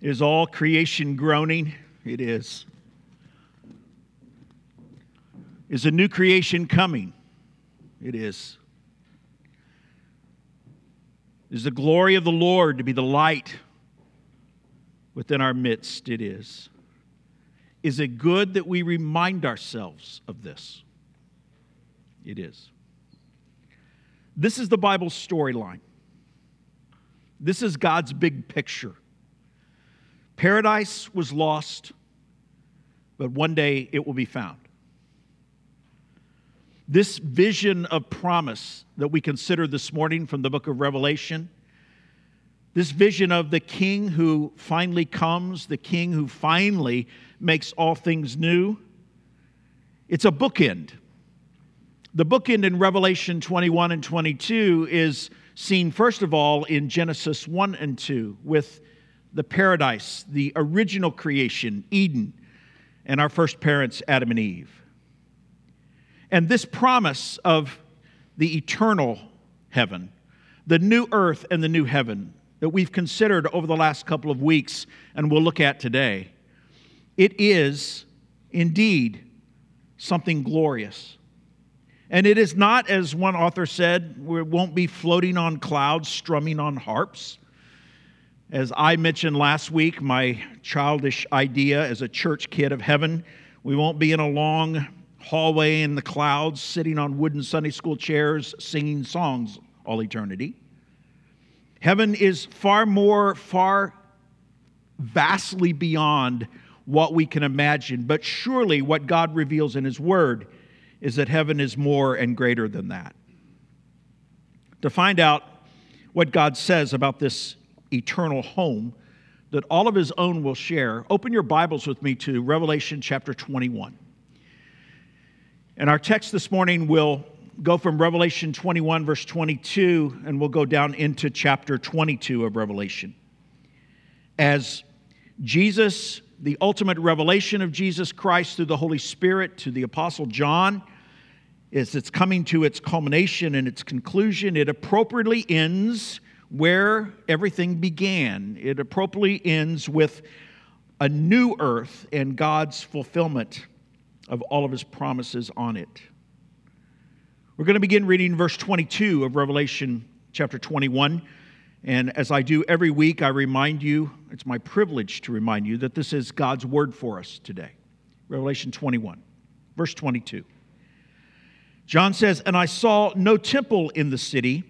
Is all creation groaning? It is. Is a new creation coming? It is. Is the glory of the Lord to be the light within our midst? It is. Is it good that we remind ourselves of this? It is. This is the Bible's storyline. This is God's big picture. Paradise was lost, but one day it will be found. This vision of promise that we consider this morning from the book of Revelation, this vision of the king who finally comes, the king who finally makes all things new, it's a bookend. The bookend in Revelation 21 and 22 is seen, first of all, in Genesis 1 and 2 with the paradise, the original creation, Eden, and our first parents, Adam and Eve. And this promise of the eternal heaven, the new earth and the new heaven that we've considered over the last couple of weeks and we'll look at today, it is indeed something glorious. And it is not, as one author said, we won't be floating on clouds, strumming on harps. As I mentioned last week, my childish idea as a church kid of heaven, we won't be in a long hallway in the clouds, sitting on wooden Sunday school chairs, singing songs all eternity. Heaven is far more, far vastly beyond what we can imagine, but surely what God reveals in His Word is that heaven is more and greater than that. To find out what God says about this eternal home that all of his own will share, open your Bibles with me to Revelation chapter 21. And our text this morning will go from Revelation 21, verse 22, and we'll go down into chapter 22 of Revelation. As Jesus, the ultimate revelation of Jesus Christ through the Holy Spirit to the Apostle John, as it's coming to its culmination and its conclusion, it appropriately ends where everything began. It appropriately ends with a new earth and God's fulfillment of all of his promises on it. We're going to begin reading verse 22 of Revelation chapter 21. And as I do every week, I remind you, it's my privilege to remind you that this is God's word for us today. Revelation 21, verse 22. John says, And I saw no temple in the city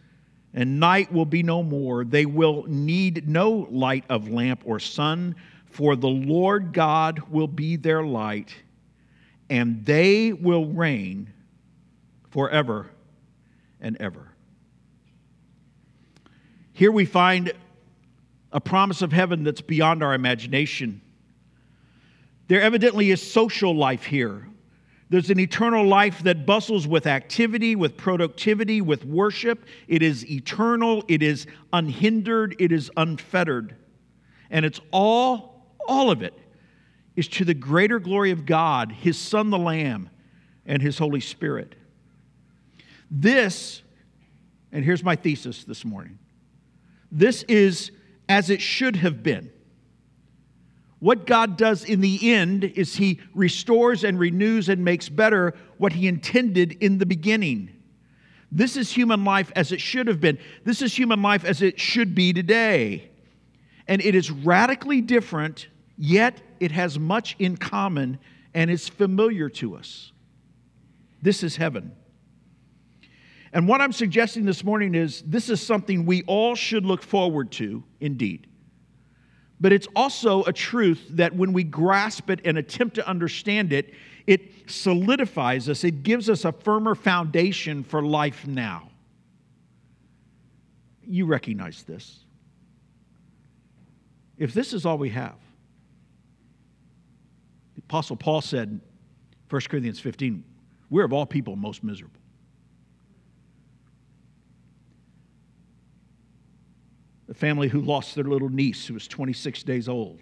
and night will be no more. They will need no light of lamp or sun, for the Lord God will be their light, and they will reign forever and ever. Here we find a promise of heaven that's beyond our imagination. There evidently is social life here. There's an eternal life that bustles with activity, with productivity, with worship. It is eternal, it is unhindered, it is unfettered. And it's all, all of it is to the greater glory of God, His Son, the Lamb, and His Holy Spirit. This And here's my thesis this morning this is as it should have been. What God does in the end is He restores and renews and makes better what He intended in the beginning. This is human life as it should have been. This is human life as it should be today. And it is radically different, yet it has much in common and is familiar to us. This is heaven. And what I'm suggesting this morning is this is something we all should look forward to, indeed. But it's also a truth that when we grasp it and attempt to understand it, it solidifies us, it gives us a firmer foundation for life now. You recognize this. If this is all we have, the Apostle Paul said, 1 Corinthians 15, we're of all people most miserable. The family who lost their little niece who was 26 days old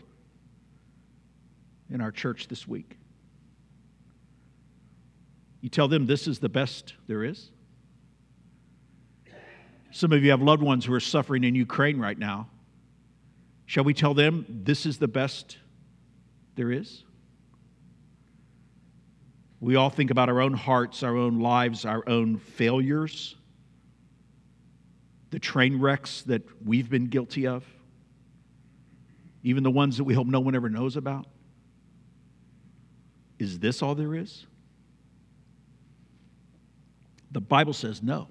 in our church this week. You tell them this is the best there is? Some of you have loved ones who are suffering in Ukraine right now. Shall we tell them this is the best there is? We all think about our own hearts, our own lives, our own failures the train wrecks that we've been guilty of, even the ones that we hope no one ever knows about? Is this all there is? The Bible says no.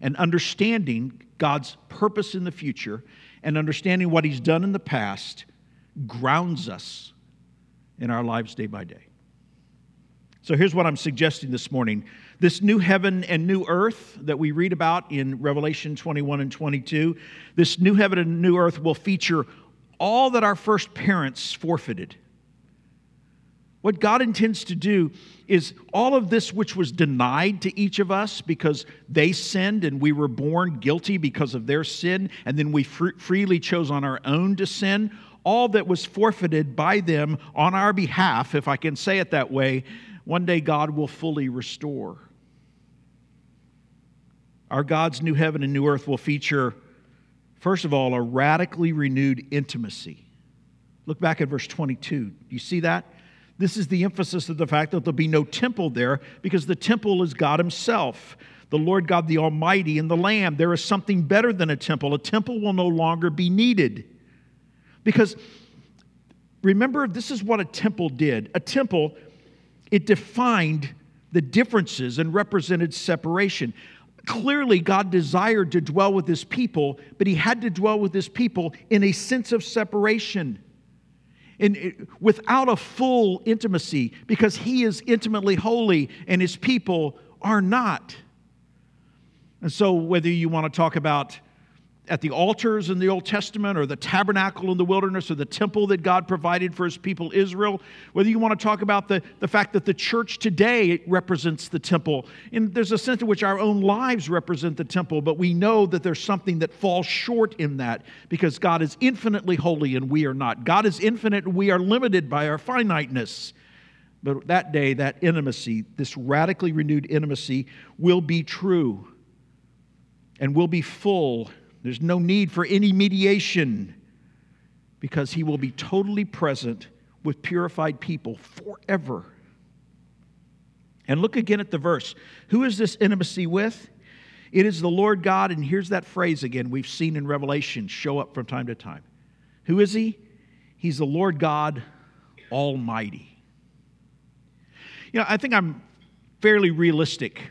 And understanding God's purpose in the future and understanding what He's done in the past grounds us in our lives day by day. So here's what I'm suggesting this morning. This new heaven and new earth that we read about in Revelation 21 and 22, this new heaven and new earth will feature all that our first parents forfeited. What God intends to do is all of this which was denied to each of us because they sinned and we were born guilty because of their sin, and then we fr- freely chose on our own to sin, all that was forfeited by them on our behalf, if I can say it that way, one day God will fully restore. Our God's new heaven and new earth will feature, first of all, a radically renewed intimacy. Look back at verse 22. Do you see that? This is the emphasis of the fact that there'll be no temple there because the temple is God Himself, the Lord God the Almighty, and the Lamb. There is something better than a temple. A temple will no longer be needed. Because remember, this is what a temple did. A temple it defined the differences and represented separation. Clearly, God desired to dwell with his people, but he had to dwell with his people in a sense of separation. And without a full intimacy, because he is intimately holy and his people are not. And so, whether you want to talk about at the altars in the Old Testament or the tabernacle in the wilderness or the temple that God provided for his people Israel, whether you want to talk about the, the fact that the church today represents the temple, and there's a sense in which our own lives represent the temple, but we know that there's something that falls short in that because God is infinitely holy and we are not. God is infinite and we are limited by our finiteness. But that day, that intimacy, this radically renewed intimacy, will be true and will be full there's no need for any mediation because he will be totally present with purified people forever. And look again at the verse. Who is this intimacy with? It is the Lord God, and here's that phrase again we've seen in Revelation show up from time to time. Who is he? He's the Lord God Almighty. You know, I think I'm fairly realistic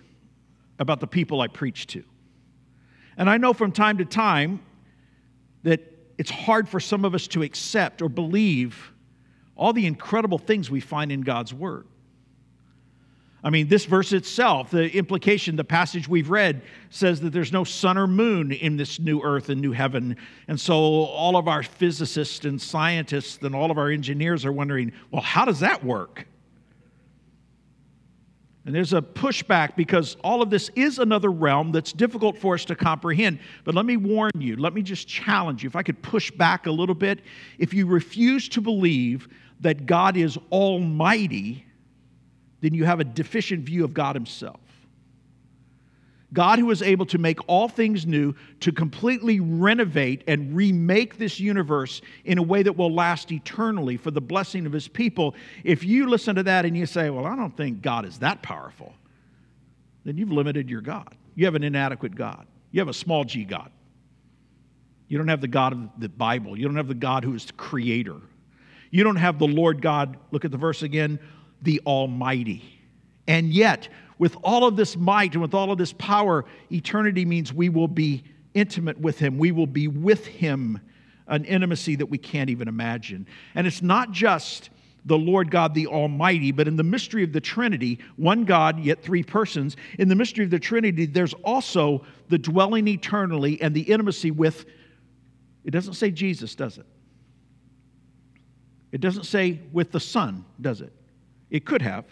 about the people I preach to. And I know from time to time that it's hard for some of us to accept or believe all the incredible things we find in God's Word. I mean, this verse itself, the implication, the passage we've read says that there's no sun or moon in this new earth and new heaven. And so all of our physicists and scientists and all of our engineers are wondering, well, how does that work? And there's a pushback because all of this is another realm that's difficult for us to comprehend. But let me warn you, let me just challenge you. If I could push back a little bit, if you refuse to believe that God is almighty, then you have a deficient view of God Himself. God who is able to make all things new, to completely renovate and remake this universe in a way that will last eternally for the blessing of his people. If you listen to that and you say, Well, I don't think God is that powerful, then you've limited your God. You have an inadequate God. You have a small g God. You don't have the God of the Bible. You don't have the God who is the creator. You don't have the Lord God, look at the verse again, the Almighty. And yet, with all of this might and with all of this power, eternity means we will be intimate with Him. We will be with Him, an intimacy that we can't even imagine. And it's not just the Lord God the Almighty, but in the mystery of the Trinity, one God, yet three persons, in the mystery of the Trinity, there's also the dwelling eternally and the intimacy with, it doesn't say Jesus, does it? It doesn't say with the Son, does it? It could have.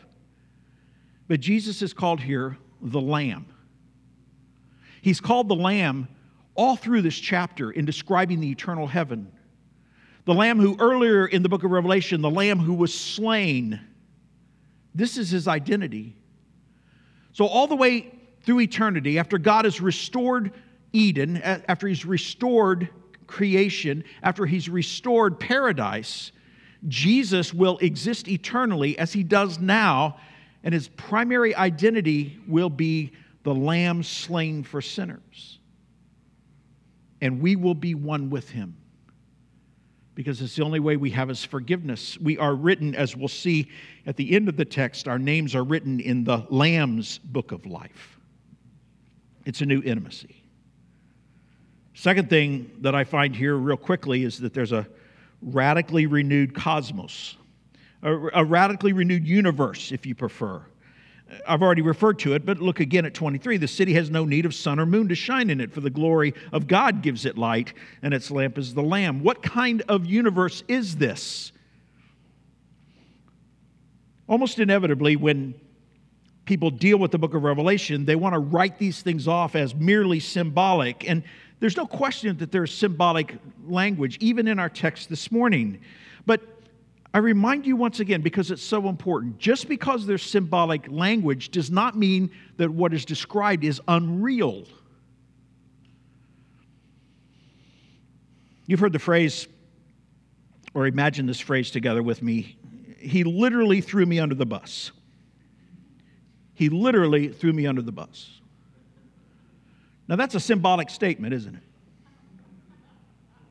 But Jesus is called here the Lamb. He's called the Lamb all through this chapter in describing the eternal heaven. The Lamb who earlier in the book of Revelation, the Lamb who was slain. This is his identity. So, all the way through eternity, after God has restored Eden, after he's restored creation, after he's restored paradise, Jesus will exist eternally as he does now and his primary identity will be the lamb slain for sinners. And we will be one with him because it's the only way we have his forgiveness. We are written, as we'll see at the end of the text, our names are written in the Lamb's book of life. It's a new intimacy. Second thing that I find here, real quickly, is that there's a radically renewed cosmos a, a radically renewed universe, if you prefer. I've already referred to it, but look again at 23. The city has no need of sun or moon to shine in it, for the glory of God gives it light, and its lamp is the Lamb. What kind of universe is this? Almost inevitably, when people deal with the book of Revelation, they want to write these things off as merely symbolic. And there's no question that there's symbolic language, even in our text this morning. But I remind you once again, because it's so important, just because there's symbolic language does not mean that what is described is unreal. You've heard the phrase, or imagine this phrase together with me. He literally threw me under the bus. He literally threw me under the bus. Now, that's a symbolic statement, isn't it?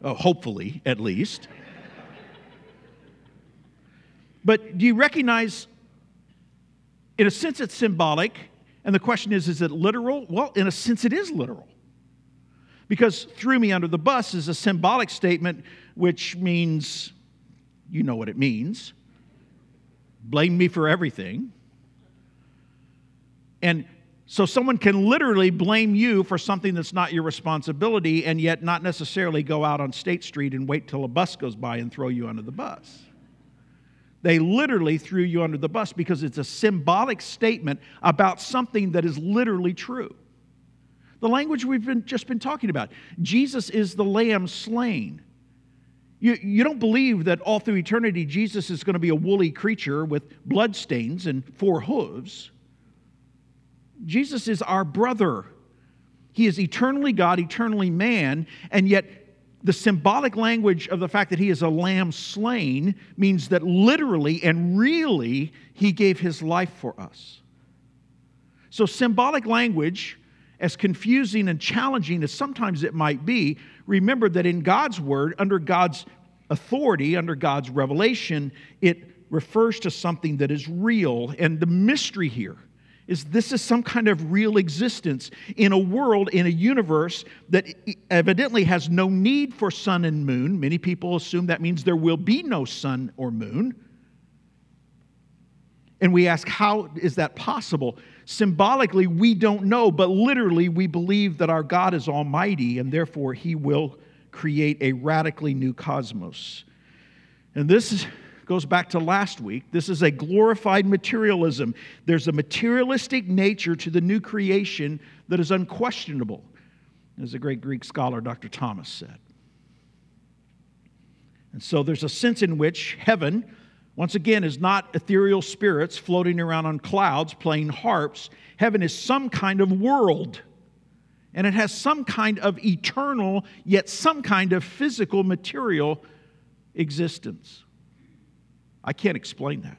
Oh, hopefully, at least. But do you recognize, in a sense, it's symbolic? And the question is, is it literal? Well, in a sense, it is literal. Because threw me under the bus is a symbolic statement which means, you know what it means blame me for everything. And so someone can literally blame you for something that's not your responsibility and yet not necessarily go out on State Street and wait till a bus goes by and throw you under the bus. They literally threw you under the bus because it's a symbolic statement about something that is literally true. The language we've been, just been talking about Jesus is the lamb slain. You, you don't believe that all through eternity Jesus is going to be a woolly creature with bloodstains and four hooves. Jesus is our brother. He is eternally God, eternally man, and yet the symbolic language of the fact that he is a lamb slain means that literally and really he gave his life for us. So, symbolic language, as confusing and challenging as sometimes it might be, remember that in God's word, under God's authority, under God's revelation, it refers to something that is real. And the mystery here is this is some kind of real existence in a world, in a universe that evidently has no need for sun and moon. Many people assume that means there will be no sun or moon. And we ask, how is that possible? Symbolically, we don't know, but literally, we believe that our God is almighty and therefore he will create a radically new cosmos. And this is goes back to last week. This is a glorified materialism. There's a materialistic nature to the new creation that is unquestionable, as a great Greek scholar, Dr. Thomas, said. And so there's a sense in which heaven, once again, is not ethereal spirits floating around on clouds playing harps. Heaven is some kind of world And it has some kind of eternal, yet some kind of physical, material existence. I can't explain that.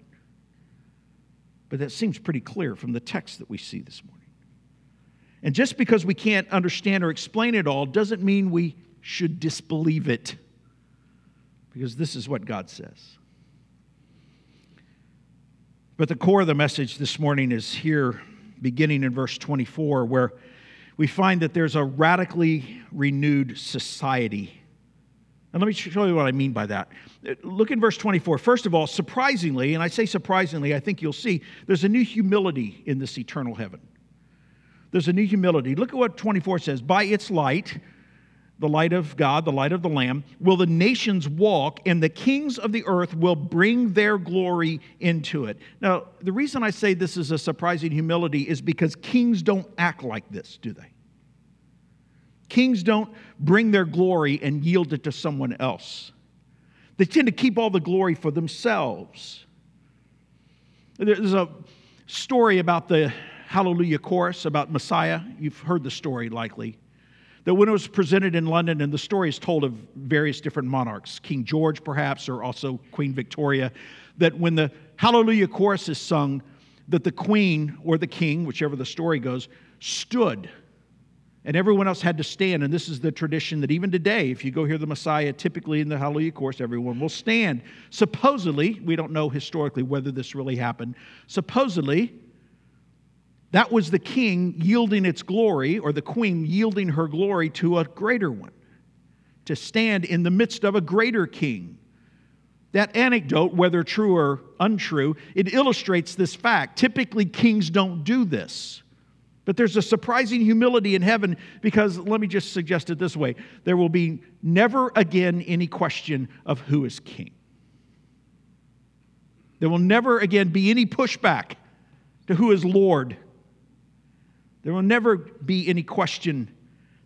But that seems pretty clear from the text that we see this morning. And just because we can't understand or explain it all doesn't mean we should disbelieve it, because this is what God says. But the core of the message this morning is here, beginning in verse 24, where we find that there's a radically renewed society. And let me show you what I mean by that. Uh, look in verse 24. First of all, surprisingly, and I say surprisingly, I think you'll see there's a new humility in this eternal heaven. There's a new humility. Look at what 24 says. By its light, the light of God, the light of the Lamb, will the nations walk, and the kings of the earth will bring their glory into it. Now, the reason I say this is a surprising humility is because kings don't act like this, do they? Kings don't bring their glory and yield it to someone else. They tend to keep all the glory for themselves. There's a story about the Hallelujah chorus about Messiah. You've heard the story likely that when it was presented in London, and the story is told of various different monarchs, King George perhaps, or also Queen Victoria, that when the Hallelujah chorus is sung, that the queen or the king, whichever the story goes, stood. And everyone else had to stand. And this is the tradition that even today, if you go hear the Messiah, typically in the Hallelujah Chorus, everyone will stand. Supposedly, we don't know historically whether this really happened, supposedly, that was the king yielding its glory, or the queen yielding her glory to a greater one, to stand in the midst of a greater king. That anecdote, whether true or untrue, it illustrates this fact. Typically, kings don't do this. But there's a surprising humility in heaven because, let me just suggest it this way there will be never again any question of who is king. There will never again be any pushback to who is Lord. There will never be any question.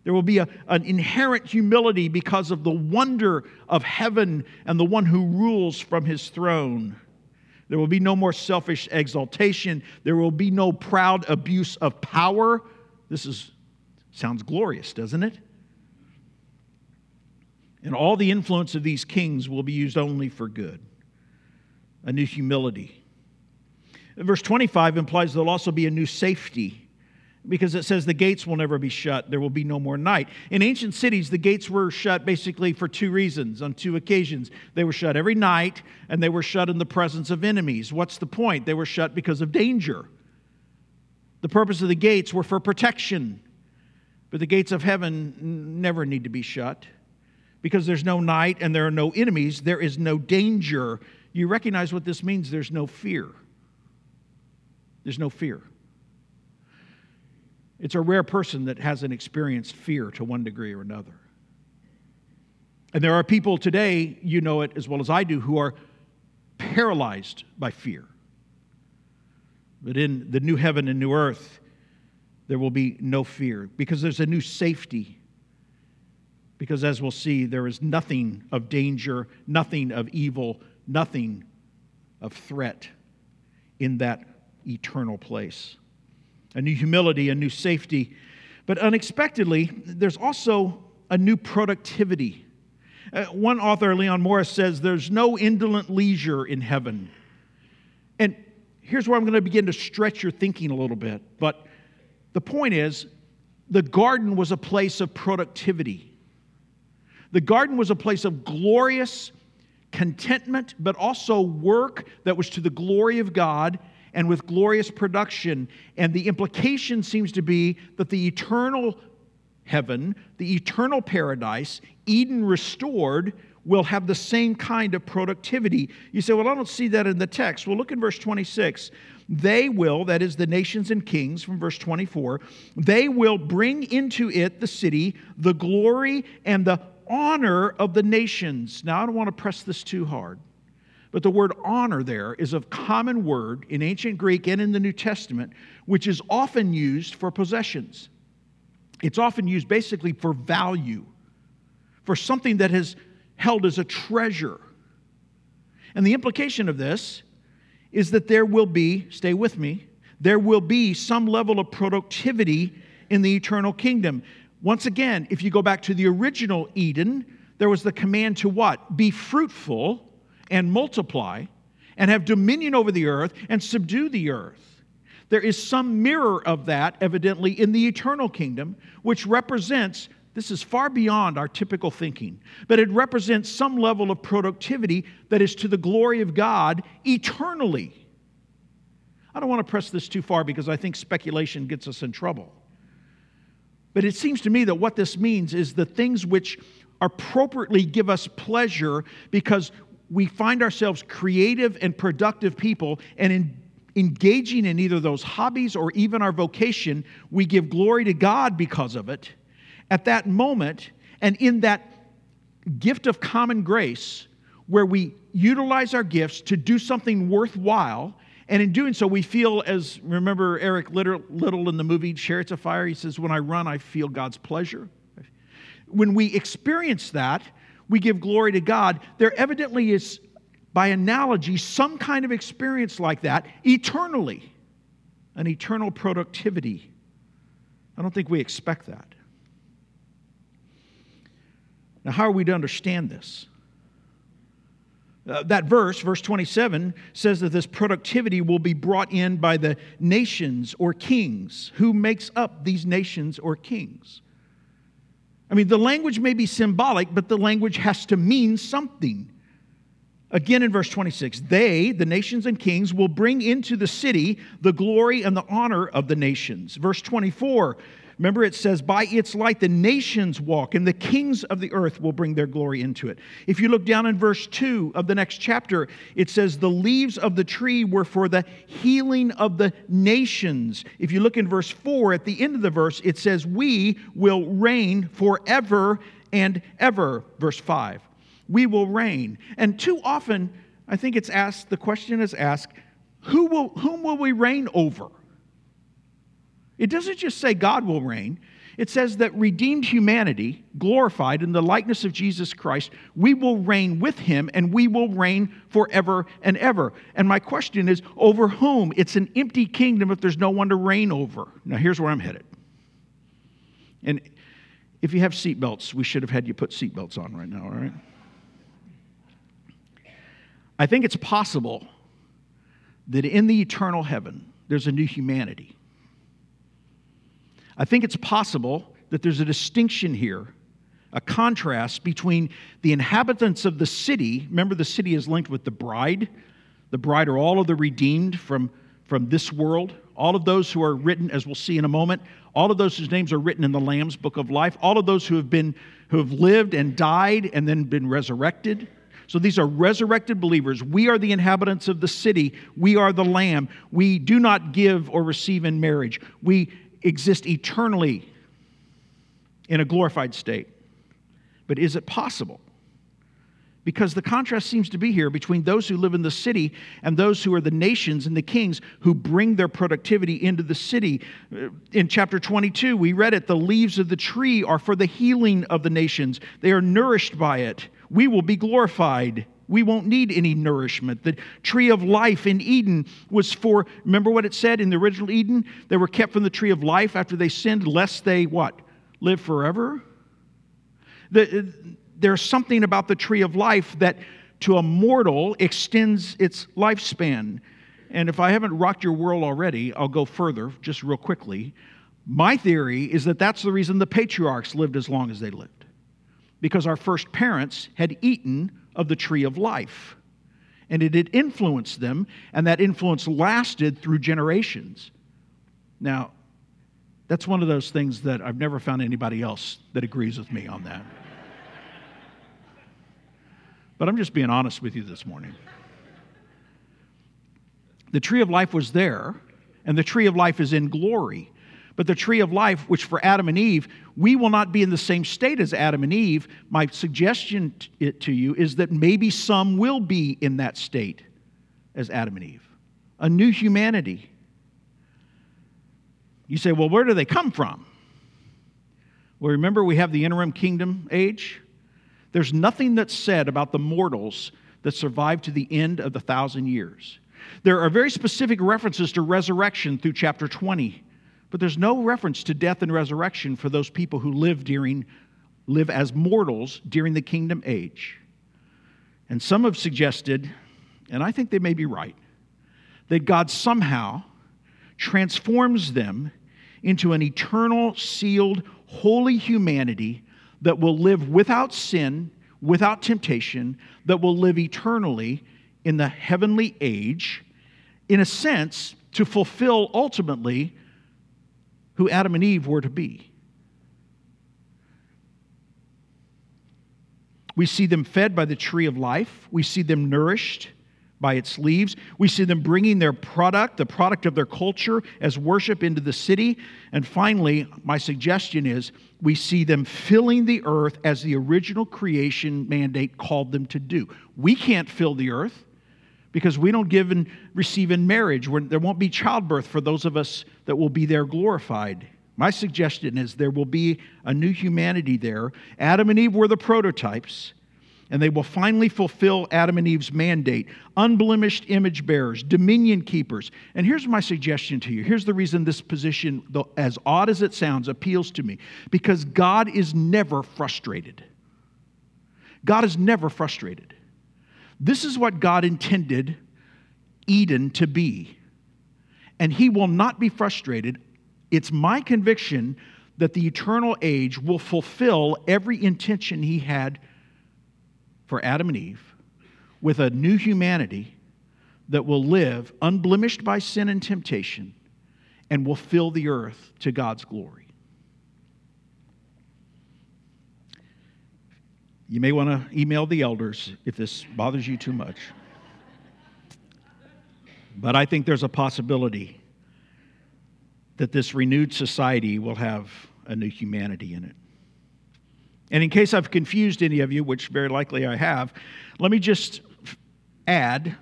There will be a, an inherent humility because of the wonder of heaven and the one who rules from his throne. There will be no more selfish exaltation. There will be no proud abuse of power. This is, sounds glorious, doesn't it? And all the influence of these kings will be used only for good. A new humility. Verse 25 implies there'll also be a new safety because it says the gates will never be shut. There will be no more night. In ancient cities, the gates were shut basically for two reasons, on two occasions. They were shut every night, and they were shut in the presence of enemies. What's the point? They were shut because of danger. The purpose of the gates were for protection. But the gates of heaven never need to be shut because there's no night and there are no enemies. There is no danger. You recognize what this means? There's no fear. There's no fear. It's a rare person that hasn't experienced fear to one degree or another. And there are people today, you know it as well as I do, who are paralyzed by fear. But in the new heaven and new earth, there will be no fear because there's a new safety. Because as we'll see, there is nothing of danger, nothing of evil, nothing of threat in that eternal place a new humility, a new safety. But unexpectedly, there's also a new productivity. Uh, one author, Leon Morris, says there's no indolent leisure in heaven. And here's where I'm going to begin to stretch your thinking a little bit. But the point is, the garden was a place of productivity. The garden was a place of glorious contentment, but also work that was to the glory of God and with glorious production. And the implication seems to be that the eternal heaven, the eternal paradise, Eden restored, will have the same kind of productivity. You say, Well, I don't see that in the text. Well, look in verse 26. They will, that is the nations and kings from verse 24, they will bring into it, the city, the glory and the honor of the nations. Now, I don't want to press this too hard. But the word honor there is a common word in ancient Greek and in the New Testament, which is often used for possessions. It's often used basically for value, for something that is held as a treasure. And the implication of this is that there will be, stay with me, there will be some level of productivity in the eternal kingdom. once again, if you go back to the original Eden, there was the command to what? Be fruitful and multiply and have dominion over the earth and subdue the earth. There is some mirror of that, evidently, in the eternal kingdom, which represents this is far beyond our typical thinking, but it represents some level of productivity that is to the glory of God eternally. I don't want to press this too far because I think speculation gets us in trouble. But it seems to me that what this means is the things which appropriately give us pleasure because we find ourselves creative and productive people, and in engaging in either those hobbies or even our vocation, we give glory to God because of it at that moment and in that gift of common grace where we utilize our gifts to do something worthwhile. And in doing so, we feel, as remember Eric Liddell in the movie Chariots of Fire, he says, When I run, I feel God's pleasure. When we experience that, we give glory to God. There evidently is, by analogy, some kind of experience like that eternally, an eternal productivity. I don't think we expect that. Now, how are we to understand this? Uh, that verse, verse 27, says that this productivity will be brought in by the nations or kings. Who makes up these nations or kings? I mean, the language may be symbolic, but the language has to mean something. Again in verse 26, they, the nations and kings, will bring into the city the glory and the honor of the nations. Verse 24, Remember, it says, By its light the nations walk, and the kings of the earth will bring their glory into it. If you look down in verse 2 of the next chapter, it says, The leaves of the tree were for the healing of the nations. If you look in verse 4, at the end of the verse, it says, We will reign forever and ever. Verse 5. We will reign. And too often, I think it's asked, the question is asked, who will, whom will we reign over? It doesn't just say God will reign, it says that redeemed humanity, glorified in the likeness of Jesus Christ, we will reign with him and we will reign forever and ever. And my question is over whom? It's an empty kingdom if there's no one to reign over. Now, here's where I'm headed. And if you have seatbelts, we should have had you put seatbelts on right now, all right? I think it's possible that in the eternal heaven, there's a new humanity. I think it's possible that there's a distinction here, a contrast between the inhabitants of the city. Remember, the city is linked with the bride. The bride are all of the redeemed from, from this world, all of those who are written, as we'll see in a moment, all of those whose names are written in the Lamb's book of life, all of those who have been who have lived and died and then been resurrected. So these are resurrected believers. We are the inhabitants of the city. We are the lamb. We do not give or receive in marriage. We exist eternally in a glorified state. But is it possible? Because the contrast seems to be here between those who live in the city and those who are the nations and the kings who bring their productivity into the city. Uh, in chapter 22, we read it the leaves of the tree are for the healing of the nations, they are nourished by it. We will be glorified we won't need any nourishment. The tree of life in Eden was for, remember what it said in the original Eden? They were kept from the tree of life after they sinned, lest they what? Live forever? The, there's something about the tree of life that to a mortal extends its lifespan. And if I haven't rocked your world already, I'll go further just real quickly. My theory is that that's the reason the patriarchs lived as long as they lived. Because our first parents had eaten of the tree of life. And it had influenced them, and that influence lasted through generations. Now, that's one of those things that I've never found anybody else that agrees with me on that. but I'm just being honest with you this morning. The tree of life was there, and the tree of life is in glory. But the tree of life, which for Adam and Eve, we will not be in the same state as Adam and Eve. My suggestion to you is that maybe some will be in that state as Adam and Eve, a new humanity. You say, well, where do they come from? Well, remember, we have the interim kingdom age. There's nothing that's said about the mortals that survive to the end of the thousand years. There are very specific references to resurrection through chapter 20 But there's no reference to death and resurrection for those people who live during live as mortals during the kingdom age. And some have suggested, and I think they may be right, that God somehow transforms them into an eternal, sealed, holy humanity that will live without sin, without temptation, that will live eternally in the heavenly age, in a sense, to fulfill ultimately who Adam and Eve were to be. We see them fed by the tree of life, we see them nourished by its leaves. We see them bringing their product, the product of their culture, as worship into the city. And finally, my suggestion is we see them filling the earth as the original creation mandate called them to do. We can't fill the earth because we don't give and receive in marriage. There won't be childbirth for those of us that will be there glorified. My suggestion is there will be a new humanity there. Adam and Eve were the prototypes and they will finally fulfill Adam and Eve's mandate unblemished image bearers, dominion keepers. And here's my suggestion to you. Here's the reason this position, though, as odd as it sounds, appeals to me because God is never frustrated. God is never frustrated. This is what God intended Eden to be. And He will not be frustrated. It's my conviction that the eternal age will fulfill every intention He had for Adam and Eve with a new humanity that will live unblemished by sin and temptation and will fill the earth to God's glory. You may want to email the elders if this bothers you too much. But I think there's a possibility that this renewed society will have a new humanity in it. And in case I've confused any of you, which very likely I have, let me just add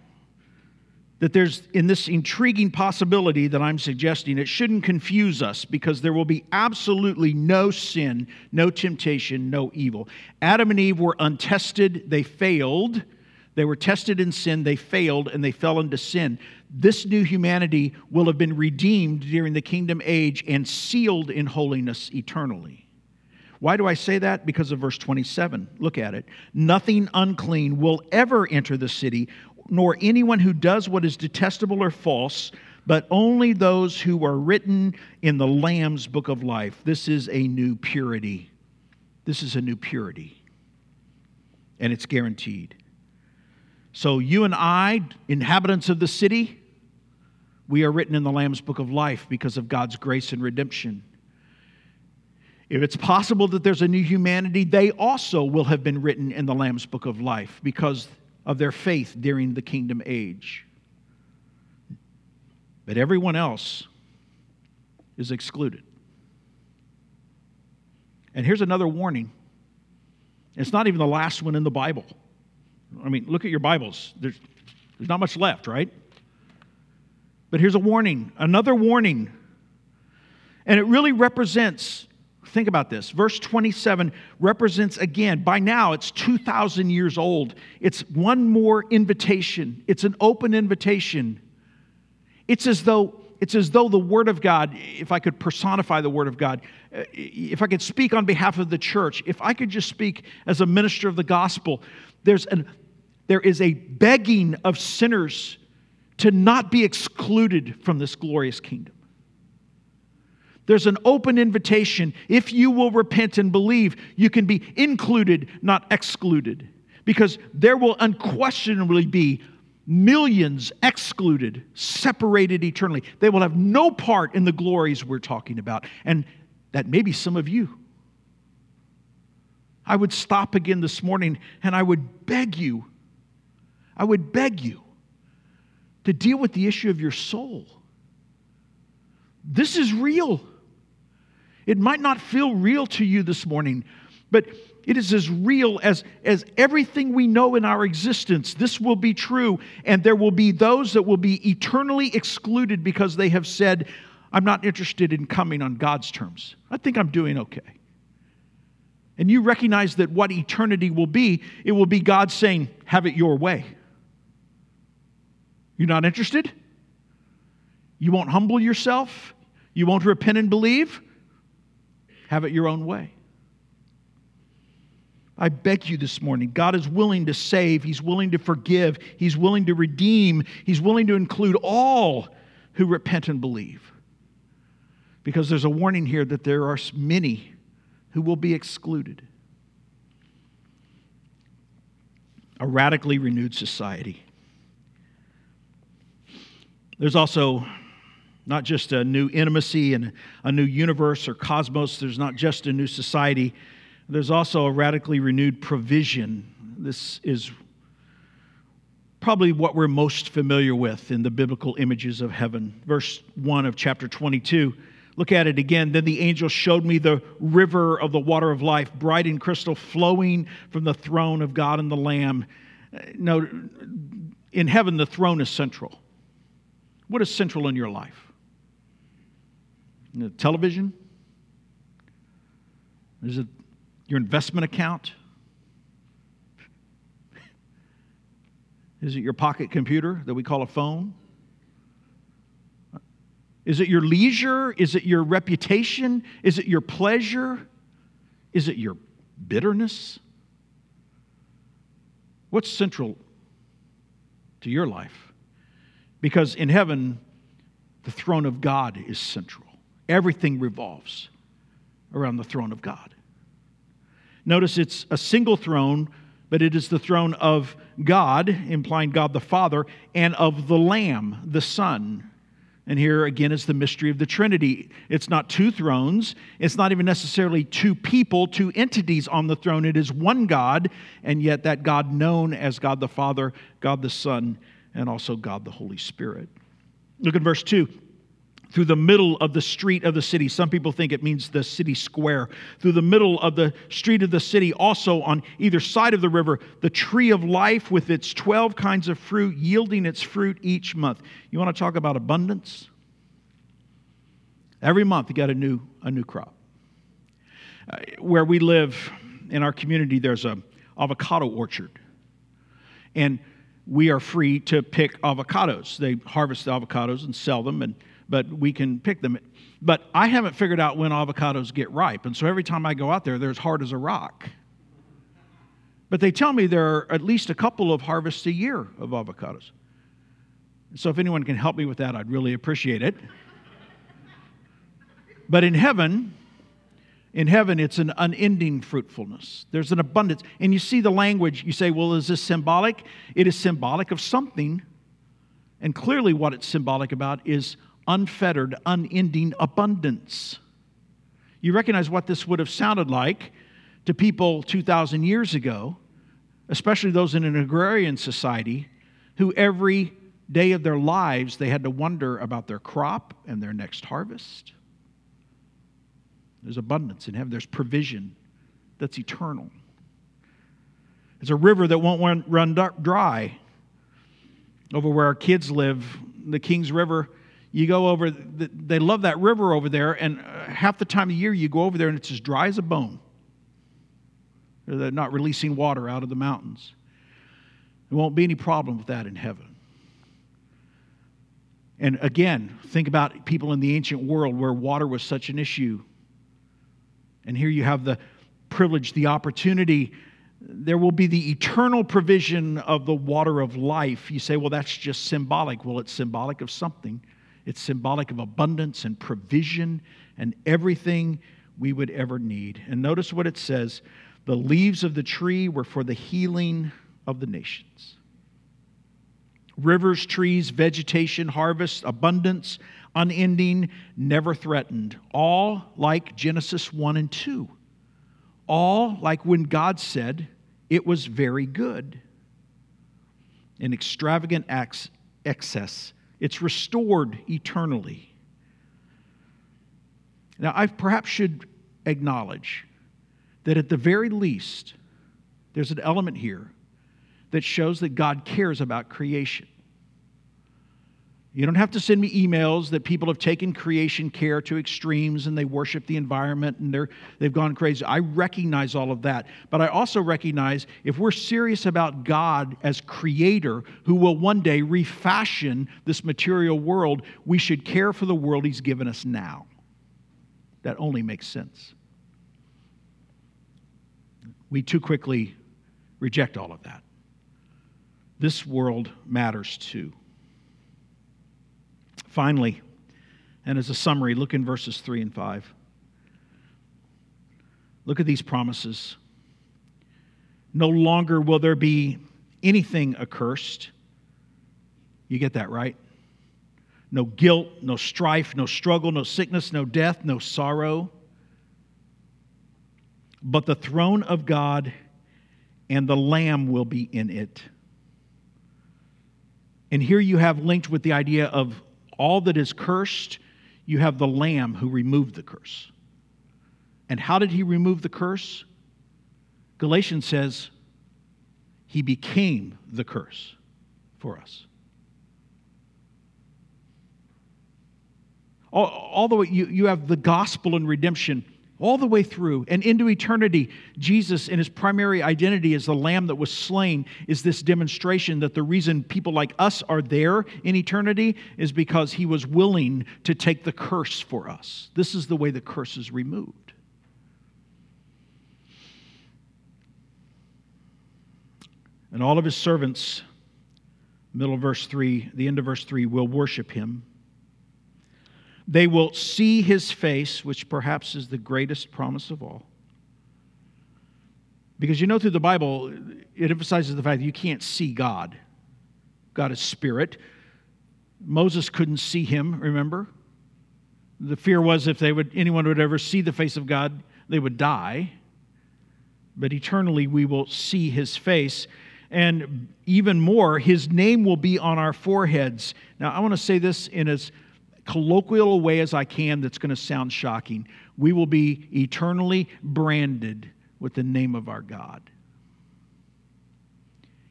that there's in this intriguing possibility that I'm suggesting, it shouldn't confuse us because there will be absolutely no sin, no temptation, no evil. Adam and Eve were untested, they failed. They were tested in sin, they failed, and they fell into sin. This new humanity will have been redeemed during the kingdom age and sealed in holiness eternally. Why do I say that? Because of verse 27. Look at it. Nothing unclean will ever enter the city, nor anyone who does what is detestable or false, but only those who are written in the Lamb's book of life. This is a new purity. This is a new purity. And it's guaranteed. So, you and I, inhabitants of the city, we are written in the Lamb's book of life because of God's grace and redemption. If it's possible that there's a new humanity, they also will have been written in the Lamb's book of life because of their faith during the kingdom age. But everyone else is excluded. And here's another warning it's not even the last one in the Bible. I mean, look at your Bibles. There's, there's not much left, right? But here's a warning, another warning. And it really represents Think about this. Verse 27 represents again, by now it's 2,000 years old. It's one more invitation, it's an open invitation. It's as though it's as though the Word of God, if I could personify the Word of God, uh, if I could speak on behalf of the church, if I could just speak as a minister of the gospel, there's an, there is a begging of sinners to not be excluded from this glorious kingdom. There's an open invitation. If you will repent and believe, you can be included, not excluded. Because there will unquestionably be millions excluded, separated eternally. They will have no part in the glories we're talking about. And that may be some of you. I would stop again this morning and I would beg you, I would beg you to deal with the issue of your soul. This is real. It might not feel real to you this morning, but it is as real as, as everything we know in our existence. This will be true, and there will be those that will be eternally excluded because they have said, I'm not interested in coming on God's terms. I think I'm doing okay. And you recognize that what eternity will be, it will be God saying, Have it your way. You're not interested? You won't humble yourself? You won't repent and believe? Have it your own way. I beg you this morning, God is willing to save, He's willing to forgive, He's willing to redeem, He's willing to include all who repent and believe. Because there's a warning here that there are many who will be excluded. A radically renewed society. There's also not just a new intimacy and a new universe or cosmos, there's not just a new society, there's also a radically renewed provision. This is probably what we're most familiar with in the biblical images of heaven. Verse 1 of chapter 22. Look at it again. Then the angel showed me the river of the water of life, bright and crystal, flowing from the throne of God and the Lamb. No, in heaven, the throne is central. What is central in your life? The television? Is it your investment account? Is it your pocket computer that we call a phone? Is it your leisure? Is it your reputation? Is it your pleasure? Is it your bitterness? What's central to your life? Because in heaven, the throne of God is central. Everything revolves around the throne of God. Notice it's a single throne, but it is the throne of God, implying God the Father, and of the Lamb, the Son. And here again is the mystery of the Trinity. It's not two thrones. It's not even necessarily two people, two entities on the throne. It is one God, and yet that God known as God the Father, God the Son, and also God the Holy Spirit. Look at verse 2 through the middle of the street of the city. Some people think it means the city square. Through the middle of the street of the city, also on either side of the river, the tree of life with its 12 kinds of fruit, yielding its fruit each month. You want to talk about abundance? Every month, you got a new, a new crop. Uh, where we live in our community, there's a avocado orchard. And we are free to pick avocados. They harvest the avocados and sell them, and but we can pick them. But I haven't figured out when avocados get ripe. And so every time I go out there, they're as hard as a rock. But they tell me there are at least a couple of harvests a year of avocados. So if anyone can help me with that, I'd really appreciate it. But in heaven, in heaven, it's an unending fruitfulness. There's an abundance. And you see the language, you say, well, is this symbolic? It is symbolic of something. And clearly, what it's symbolic about is unfettered, unending abundance. You recognize what this would have sounded like to people 2,000 years ago, especially those in an agrarian society, who every day of their lives they had to wonder about their crop and their next harvest. There's abundance in heaven, there's provision that's eternal. It's a river that won't run dry. Over where our kids live, the Kings River you go over, they love that river over there, and uh, half the time of year you go over there and it's as dry as a bone. They're not releasing water out of the mountains. There won't be any problem with that in heaven. And again, think about people in the ancient world where water was such an issue. And here you have the privilege, the opportunity. There will be the eternal provision of the water of life. You say, well, that's just symbolic. Well, it's symbolic of something. It's symbolic of abundance and provision and everything we would ever need. And notice what it says the leaves of the tree were for the healing of the nations. Rivers, trees, vegetation, harvest, abundance, unending, never threatened. All like Genesis 1 and 2. All like when God said it was very good. An extravagant excess it's restored eternally. Now, I perhaps should acknowledge that at the very least, there's an element here that shows that God cares about creation. You don't have to send me emails that people have taken creation care to extremes and they worship the environment and they're, they've gone crazy. I recognize all of that. But I also recognize if we're serious about God as creator who will one day refashion this material world, we should care for the world He's given us now. That only makes sense. We too quickly reject all of that. This world matters too. Finally, and as a summary, look in verses 3 and 5. Look at these promises. No longer will there be anything accursed. You get that, right? No guilt, no strife, no struggle, no sickness, no death, no sorrow. But the throne of God and the Lamb will be in it. And here you have linked with the idea of all that is cursed, you have the Lamb who removed the curse. And how did he remove the curse? Galatians says he became the curse for us. All, the way, you, you have the gospel and redemption all the way through and into eternity, Jesus, in his primary identity as the lamb that was slain, is this demonstration that the reason people like us are there in eternity is because he was willing to take the curse for us. This is the way the curse is removed. And all of his servants, middle of verse 3, the end of verse 3, will worship him they will see his face, which perhaps is the greatest promise of all. Because you know, through the Bible, it emphasizes the fact that you can't see God. God is spirit. Moses couldn't see him, remember? The fear was if they would, anyone would ever see the face of God, they would die. But eternally, we will see his face. And even more, his name will be on our foreheads. Now, I want to say this in as colloquial a way as I can that's going to sound shocking. We will be eternally branded with the name of our God.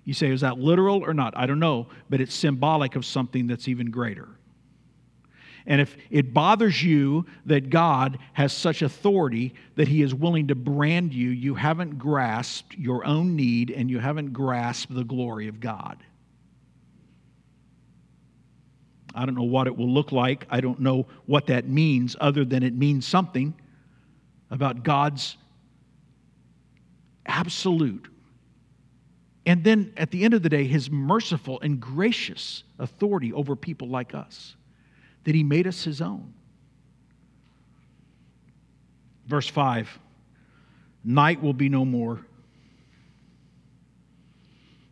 You say, is that literal or not? I don't know, but it's symbolic of something that's even greater. And if it bothers you that God has such authority that He is willing to brand you, you haven't grasped your own need and you haven't grasped the glory of God. I don't know what it will look like. I don't know what that means, other than it means something about God's absolute. And then at the end of the day, his merciful and gracious authority over people like us, that he made us his own. Verse 5 Night will be no more.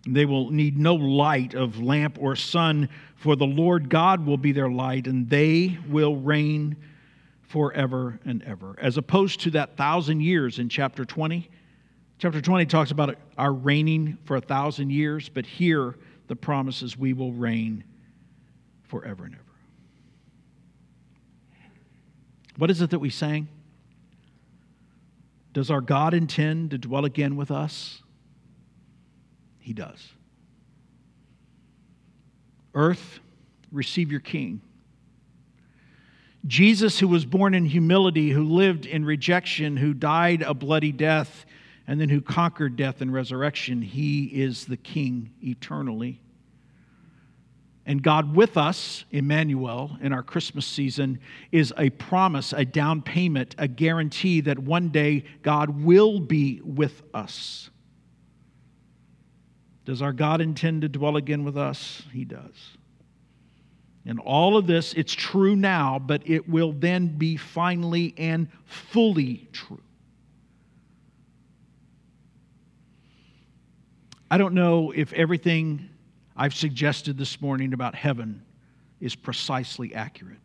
They will need no light of lamp or sun, for the Lord God will be their light, and they will reign forever and ever. As opposed to that thousand years in chapter 20. Chapter 20 talks about our reigning for a thousand years, but here the promise is we will reign forever and ever. What is it that we sang? Does our God intend to dwell again with us? He does. Earth, receive your king. Jesus, who was born in humility, who lived in rejection, who died a bloody death, and then who conquered death and resurrection, he is the king eternally. And God with us, Emmanuel, in our Christmas season, is a promise, a down payment, a guarantee that one day God will be with us. Does our God intend to dwell again with us? He does. And all of this, it's true now, but it will then be finally and fully true. I don't know if everything I've suggested this morning about heaven is precisely accurate.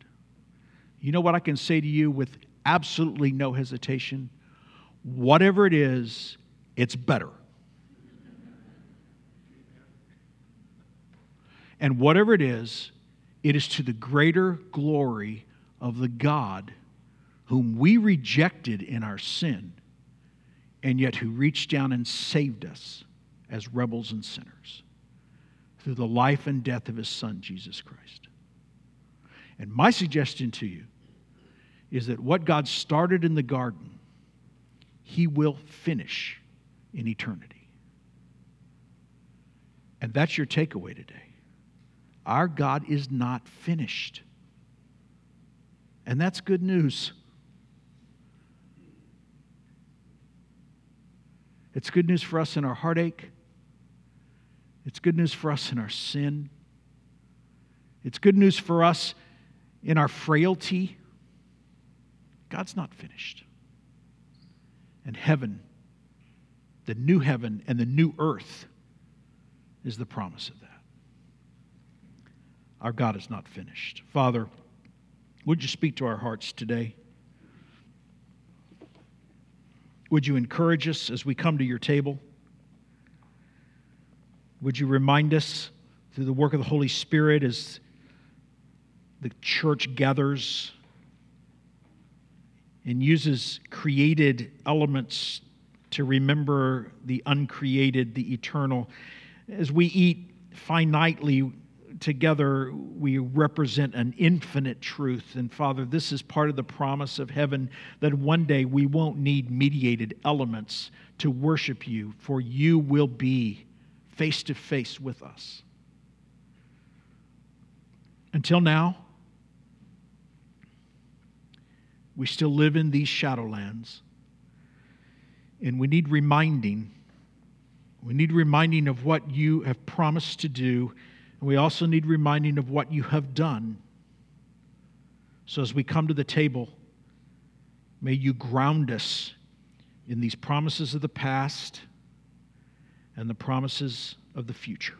You know what I can say to you with absolutely no hesitation? Whatever it is, it's better. And whatever it is, it is to the greater glory of the God whom we rejected in our sin, and yet who reached down and saved us as rebels and sinners through the life and death of his Son, Jesus Christ. And my suggestion to you is that what God started in the garden, He will finish in eternity. And that's your takeaway today. Our God is not finished. And that's good news. It's good news for us in our heartache. It's good news for us in our sin. It's good news for us in our frailty. God's not finished. And heaven, the new heaven and the new earth, is the promise of that. Our God is not finished. Father, would you speak to our hearts today? Would you encourage us as we come to your table? Would you remind us through the work of the Holy Spirit as the church gathers and uses created elements to remember the uncreated, the eternal. As we eat finitely together, we represent an infinite truth. And Father, this is part of the promise of heaven that one day we won't need mediated elements to worship you, for you will be face to face with us. Until now, we still live in these shadowlands, and we need reminding. We need reminding of what you have promised to do, and we also need reminding of what you have done. So as we come to the table, may you ground us in these promises of the past and the promises of the future.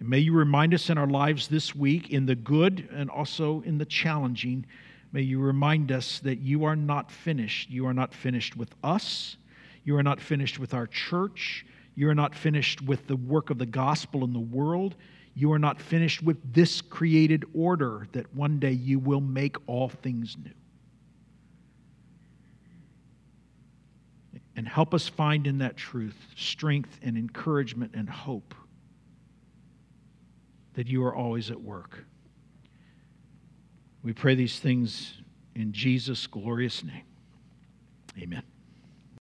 And may you remind us in our lives this week, in the good and also in the challenging, may you remind us that you are not finished. You are not finished with us. You are not finished with our church. You are not finished with the work of the gospel in the world. You are not finished with this created order that one day you will make all things new. And help us find in that truth strength and encouragement and hope that you are always at work. We pray these things in Jesus' glorious name. Amen.